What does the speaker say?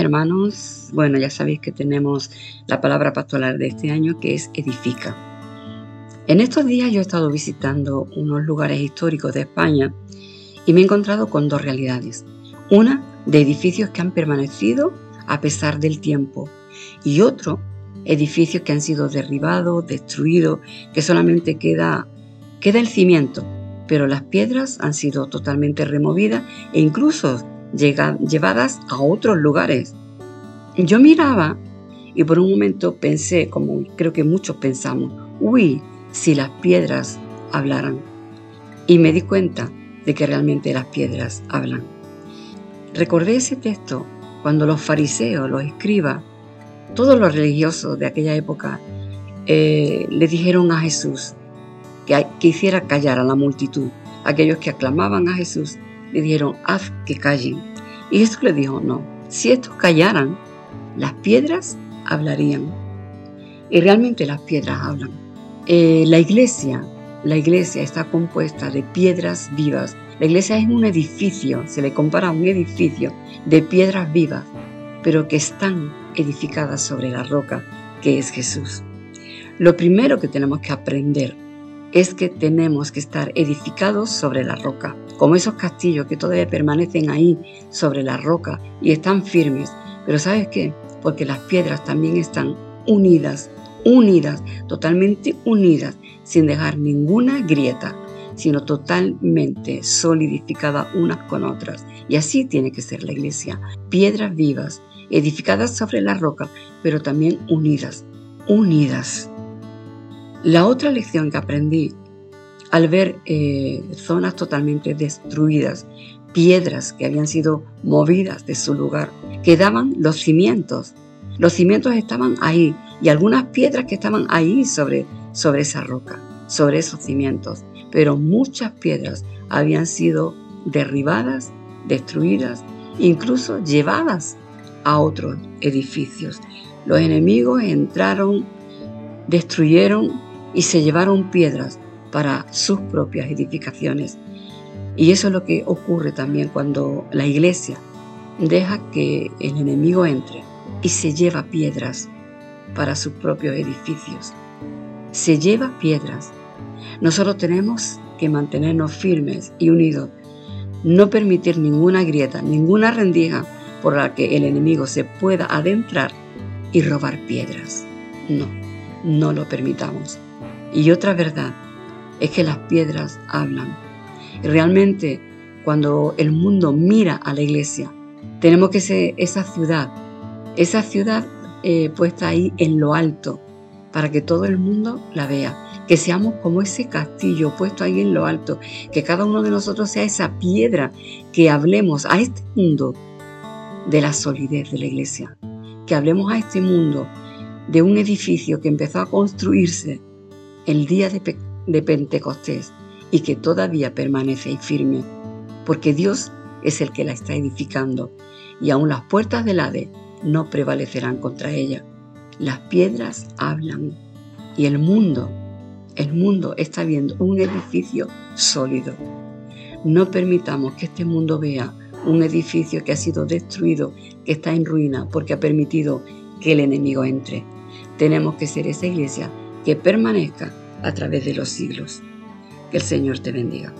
hermanos, bueno, ya sabéis que tenemos la palabra pastoral de este año que es edifica. En estos días yo he estado visitando unos lugares históricos de España y me he encontrado con dos realidades. Una de edificios que han permanecido a pesar del tiempo y otro, edificios que han sido derribados, destruidos, que solamente queda, queda el cimiento, pero las piedras han sido totalmente removidas e incluso llevadas a otros lugares. Yo miraba y por un momento pensé, como creo que muchos pensamos, uy, si las piedras hablaran. Y me di cuenta de que realmente las piedras hablan. Recordé ese texto cuando los fariseos, los escribas, todos los religiosos de aquella época eh, le dijeron a Jesús que, que hiciera callar a la multitud. Aquellos que aclamaban a Jesús le dijeron, haz que callen. Y Jesús le dijo, no, si estos callaran, las piedras hablarían. Y realmente las piedras hablan. Eh, la iglesia, la iglesia está compuesta de piedras vivas. La iglesia es un edificio, se le compara a un edificio de piedras vivas, pero que están edificadas sobre la roca que es Jesús. Lo primero que tenemos que aprender es que tenemos que estar edificados sobre la roca, como esos castillos que todavía permanecen ahí sobre la roca y están firmes. Pero ¿sabes qué? Porque las piedras también están unidas, unidas, totalmente unidas, sin dejar ninguna grieta, sino totalmente solidificadas unas con otras. Y así tiene que ser la iglesia. Piedras vivas, edificadas sobre la roca, pero también unidas, unidas. La otra lección que aprendí al ver eh, zonas totalmente destruidas, piedras que habían sido movidas de su lugar, quedaban los cimientos. Los cimientos estaban ahí y algunas piedras que estaban ahí sobre, sobre esa roca, sobre esos cimientos. Pero muchas piedras habían sido derribadas, destruidas, incluso llevadas a otros edificios. Los enemigos entraron, destruyeron y se llevaron piedras para sus propias edificaciones. Y eso es lo que ocurre también cuando la iglesia deja que el enemigo entre y se lleva piedras para sus propios edificios. Se lleva piedras. Nosotros tenemos que mantenernos firmes y unidos, no permitir ninguna grieta, ninguna rendija por la que el enemigo se pueda adentrar y robar piedras. No, no lo permitamos. Y otra verdad es que las piedras hablan. Y realmente cuando el mundo mira a la iglesia, tenemos que ser esa ciudad, esa ciudad eh, puesta ahí en lo alto, para que todo el mundo la vea. Que seamos como ese castillo puesto ahí en lo alto, que cada uno de nosotros sea esa piedra, que hablemos a este mundo de la solidez de la iglesia, que hablemos a este mundo de un edificio que empezó a construirse el día de, Pentecostés y que todavía permanece firme, porque Dios es el que la está edificando y aún las puertas del Hades no prevalecerán contra ella. Las piedras hablan y el mundo, el mundo está viendo un edificio sólido. No permitamos que este mundo vea un edificio que ha sido destruido, que está en ruina porque ha permitido que el enemigo entre. Tenemos que ser esa iglesia que permanezca a través de los siglos. Que el Señor te bendiga.